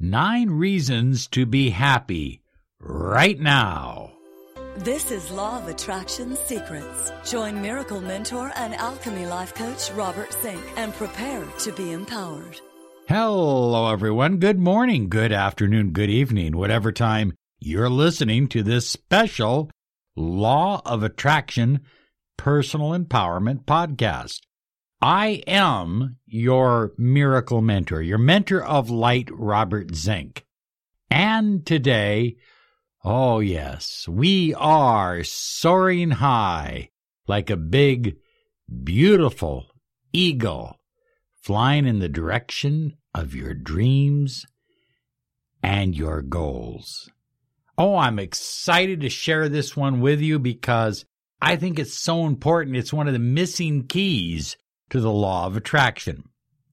Nine Reasons to Be Happy right now. This is Law of Attraction Secrets. Join miracle mentor and alchemy life coach Robert Zink and prepare to be empowered. Hello, everyone. Good morning, good afternoon, good evening, whatever time you're listening to this special Law of Attraction Personal Empowerment podcast. I am your miracle mentor, your mentor of light, Robert Zink. And today, oh yes, we are soaring high like a big, beautiful eagle flying in the direction of your dreams and your goals. Oh, I'm excited to share this one with you because I think it's so important. It's one of the missing keys to the law of attraction.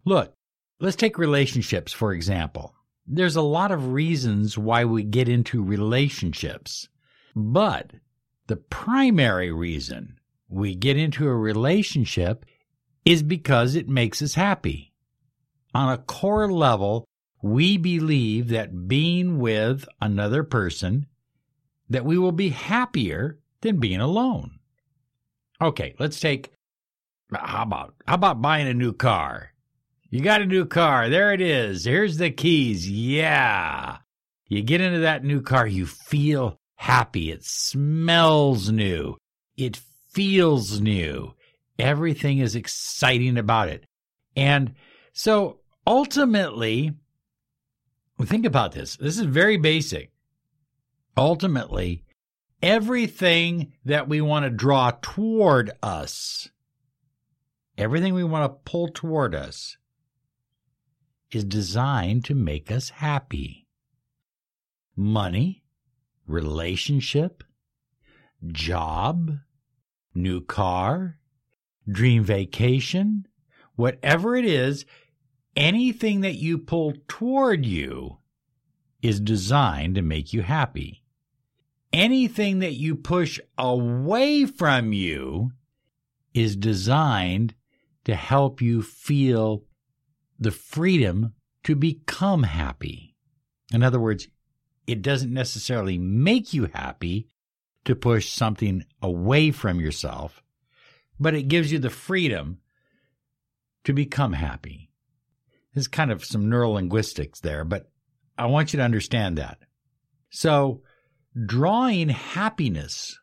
Look, let's take relationships, for example. There's a lot of reasons why we get into relationships, but the primary reason we get into a relationship is because it makes us happy. On a core level, we believe that being with another person, that we will be happier than being alone. Okay, let's take how about how about buying a new car? You got a new car. There it is. Here's the keys. Yeah. You get into that new car, you feel happy. It smells new. It feels new. Everything is exciting about it. And so ultimately, think about this. This is very basic. Ultimately, everything that we want to draw toward us everything we want to pull toward us is designed to make us happy. Money, relationship, job, new car, dream vacation, whatever it is, anything that you pull toward you is designed to make you happy. Anything that you push away from you is designed to help you feel the freedom to become happy. In other words, it doesn't necessarily make you happy to push something away from yourself, but it gives you the freedom to become happy. There's kind of some neurolinguistics there, but I want you to understand that. So, drawing happiness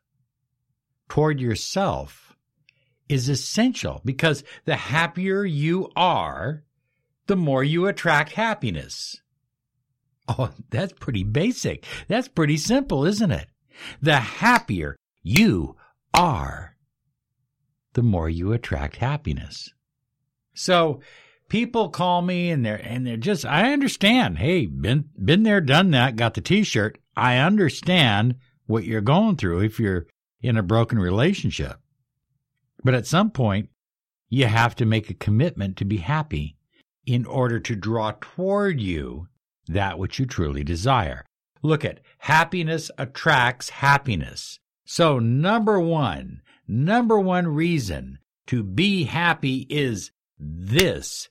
toward yourself is essential because the happier you are, the more you attract happiness. Oh, that's pretty basic. That's pretty simple, isn't it? The happier you are, the more you attract happiness. So people call me and they're and they're just I understand. Hey, been been there, done that, got the t-shirt. I understand what you're going through if you're in a broken relationship. But at some point, you have to make a commitment to be happy in order to draw toward you that which you truly desire. Look at happiness attracts happiness. So number one, number one reason to be happy is this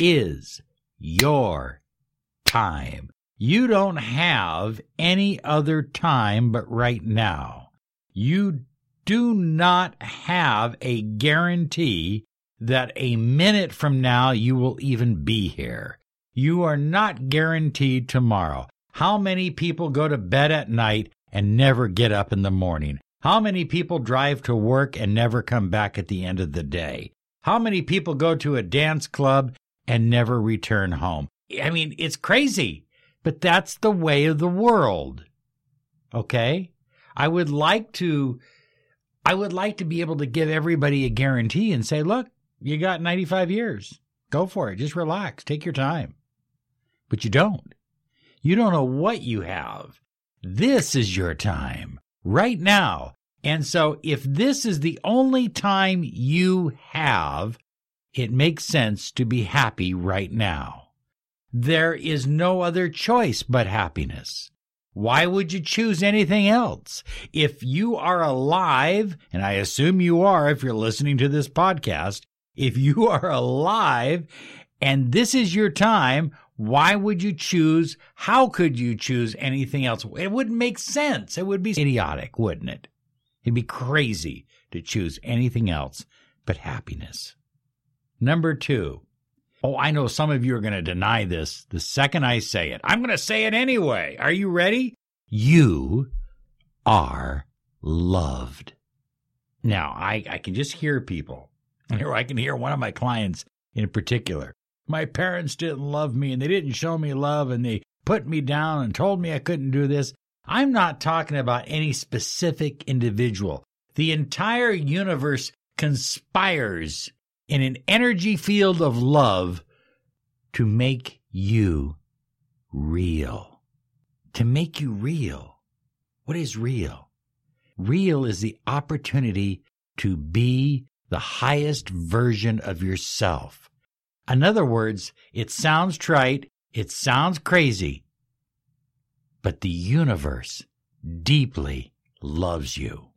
is your time. You don't have any other time but right now. You do not have a guarantee that a minute from now you will even be here. You are not guaranteed tomorrow. How many people go to bed at night and never get up in the morning? How many people drive to work and never come back at the end of the day? How many people go to a dance club and never return home? I mean, it's crazy, but that's the way of the world. Okay? I would like to I would like to be able to give everybody a guarantee and say, look, you got 95 years. Go for it. Just relax. Take your time. But you don't. You don't know what you have. This is your time right now. And so if this is the only time you have, it makes sense to be happy right now. There is no other choice but happiness. Why would you choose anything else? If you are alive, and I assume you are if you're listening to this podcast, if you are alive and this is your time, Why would you choose? How could you choose anything else? It wouldn't make sense. It would be idiotic, wouldn't it? It'd be crazy to choose anything else but happiness. Number two. Oh, I know some of you are going to deny this the second I say it. I'm going to say it anyway. Are you ready? You are loved. Now, I, I can just hear people. Here I can hear one of my clients in particular my parents didn't love me and they didn't show me love and they put me down and told me I couldn't do this. I'm not talking about any specific individual. The entire universe conspires in an energy field of love to make you real. To make you real. What is real? Real is the opportunity to be the highest version of yourself. In other words, it sounds trite, it sounds crazy, but the universe deeply loves you.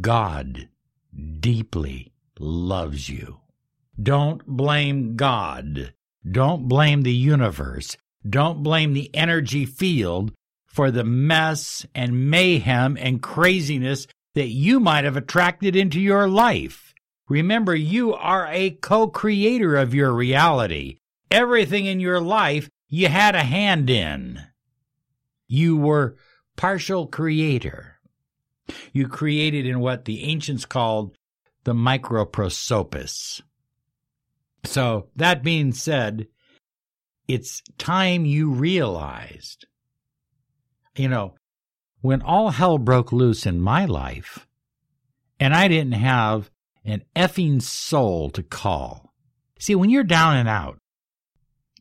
God deeply loves you. Don't blame God. Don't blame the universe. Don't blame the energy field for the mess and mayhem and craziness that you might have attracted into your life. Remember, you are a co creator of your reality. Everything in your life you had a hand in. You were partial creator. You created in what the ancients called the microprosopus. So, that being said, it's time you realized, you know, when all hell broke loose in my life, and I didn't have an effing soul to call. See, when you're down and out,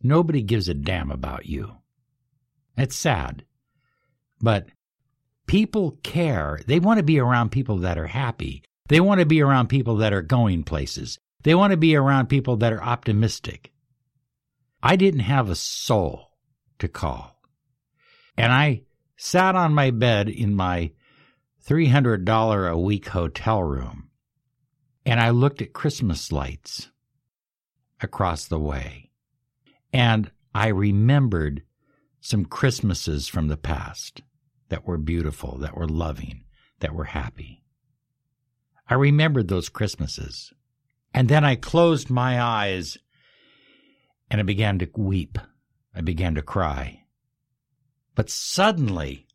nobody gives a damn about you. It's sad. But people care. They want to be around people that are happy. They want to be around people that are going places. They want to be around people that are optimistic. I didn't have a soul to call. And I sat on my bed in my $300 a week hotel room and I looked at Christmas lights across the way. And I remembered some Christmases from the past that were beautiful, that were loving, that were happy. I remembered those Christmases. And then I closed my eyes and I began to weep. I began to cry. But suddenly,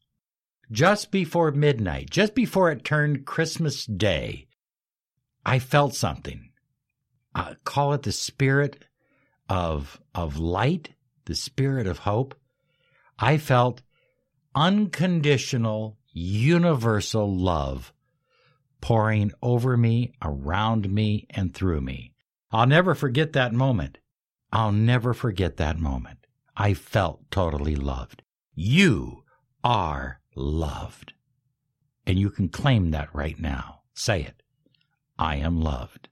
just before midnight, just before it turned Christmas Day, I felt something. I call it the spirit of of light, the spirit of hope. I felt unconditional, universal love pouring over me, around me, and through me. I'll never forget that moment. I'll never forget that moment. I felt totally loved. You are loved. And you can claim that right now. Say it. I am loved.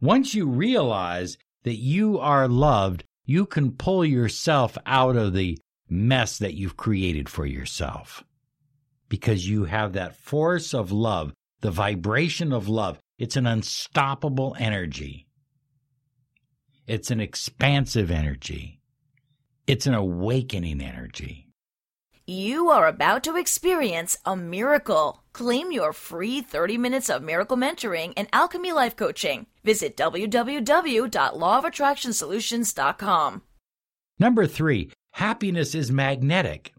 Once you realize that you are loved, you can pull yourself out of the mess that you've created for yourself because you have that force of love, the vibration of love. It's an unstoppable energy. It's an expansive energy. It's an awakening energy. You are about to experience a miracle. Claim your free 30 minutes of miracle mentoring and alchemy life coaching. Visit www.lawofattractionsolutions.com. Number three, happiness is magnetic.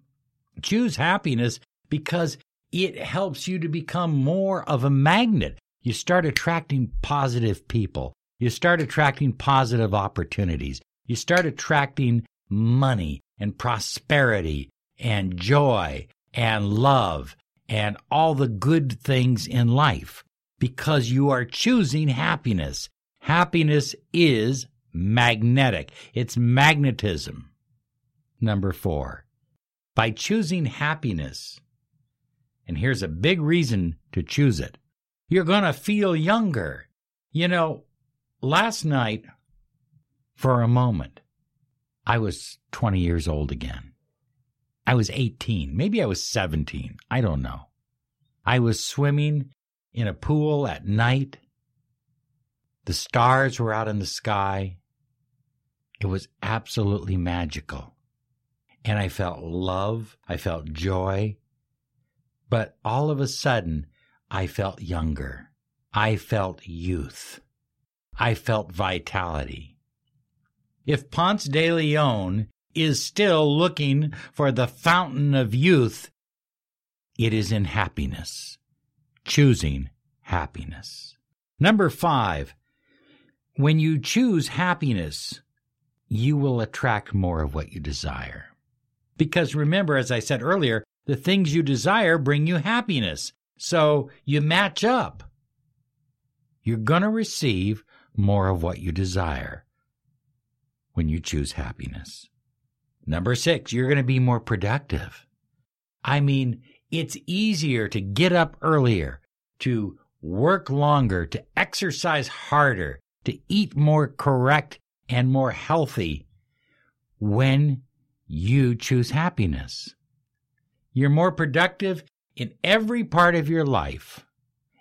Choose happiness because it helps you to become more of a magnet. You start attracting positive people. You start attracting positive opportunities. You start attracting money and prosperity and joy and love and all the good things in life because you are choosing happiness. Happiness is magnetic. It's magnetism. Number four, by choosing happiness, and here's a big reason to choose it, you're going to feel younger. You know, last night, for a moment, I was 20 years old again. I was 18. Maybe I was 17. I don't know. I was swimming in a pool at night. The stars were out in the sky. It was absolutely magical. And I felt love, I felt joy, but all of a sudden, I felt younger. I felt youth. I felt vitality. If Ponce de Leon is still looking for the fountain of youth, it is in happiness, choosing happiness. Number five, when you choose happiness, you will attract more of what you desire. Because remember, as I said earlier, the things you desire bring you happiness. So you match up. You're going to receive more of what you desire when you choose happiness. Number six, you're going to be more productive. I mean, it's easier to get up earlier, to work longer, to exercise harder, to eat more correct and more healthy when you choose happiness. You're more productive in every part of your life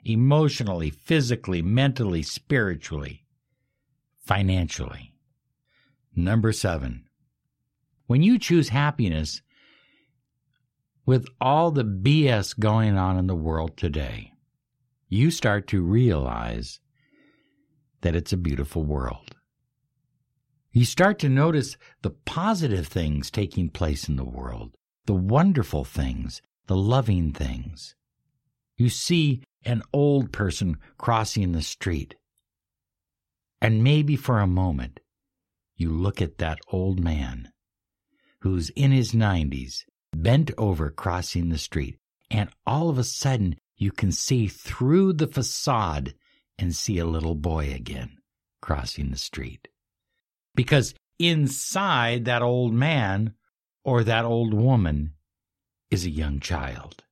emotionally, physically, mentally, spiritually, financially. Number seven, when you choose happiness, with all the BS going on in the world today, you start to realize that it's a beautiful world. You start to notice the positive things taking place in the world, the wonderful things, the loving things. You see an old person crossing the street, and maybe for a moment you look at that old man who's in his 90s, bent over crossing the street, and all of a sudden you can see through the facade and see a little boy again crossing the street. Because inside that old man or that old woman is a young child.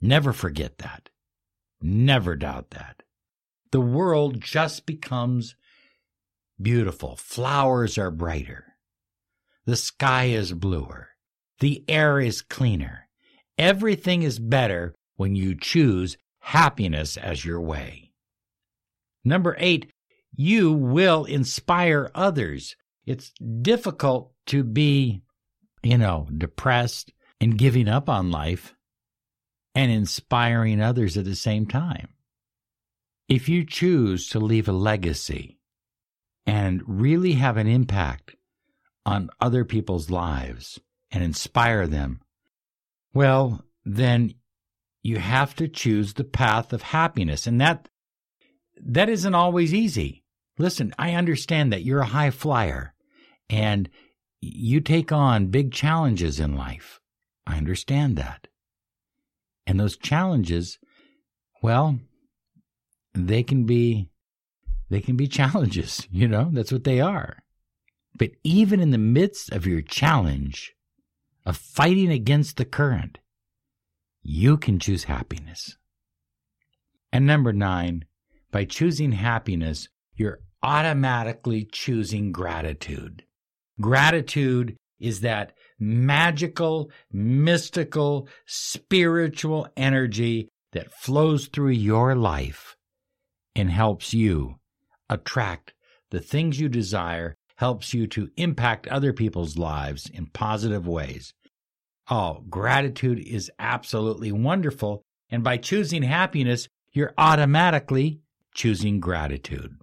Never forget that. Never doubt that. The world just becomes beautiful. Flowers are brighter. The sky is bluer. The air is cleaner. Everything is better when you choose happiness as your way. Number eight, you will inspire others. It's difficult to be, you know, depressed and giving up on life and inspiring others at the same time. If you choose to leave a legacy and really have an impact on other people's lives and inspire them, well, then you have to choose the path of happiness. And that, that isn't always easy. Listen, I understand that you're a high flyer and you take on big challenges in life. I understand that. And those challenges, well, they can be, they can be challenges, you know, that's what they are. But even in the midst of your challenge of fighting against the current, you can choose happiness. And number nine, by choosing happiness, you're automatically choosing gratitude. Gratitude is that magical, mystical, spiritual energy that flows through your life and helps you attract the things you desire, helps you to impact other people's lives in positive ways. Oh, gratitude is absolutely wonderful. And by choosing happiness, you're automatically choosing gratitude.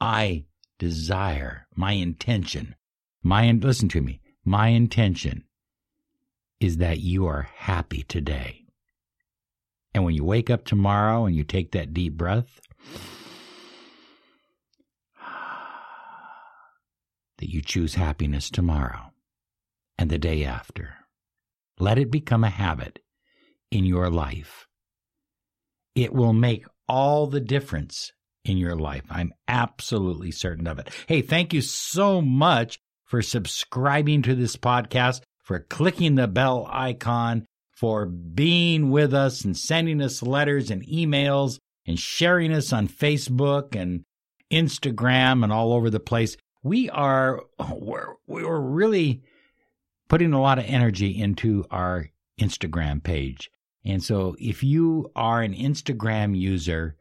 I desire, my intention, my, listen to me, my intention is that you are happy today. And when you wake up tomorrow and you take that deep breath, that you choose happiness tomorrow and the day after. Let it become a habit in your life. It will make all the difference in your life. I'm absolutely certain of it. Hey, thank you so much for subscribing to this podcast, for clicking the bell icon, for being with us and sending us letters and emails and sharing us on Facebook and Instagram and all over the place. We are we're, we're really putting a lot of energy into our Instagram page. And so if you are an Instagram user,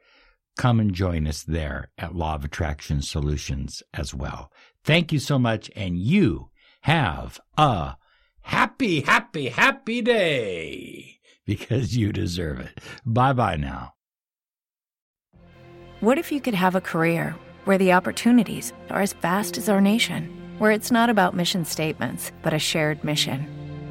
come and join us there at Law of Attraction Solutions as well. Thank you so much, and you have a happy, happy, happy day because you deserve it. Bye bye now. What if you could have a career where the opportunities are as vast as our nation, where it's not about mission statements, but a shared mission?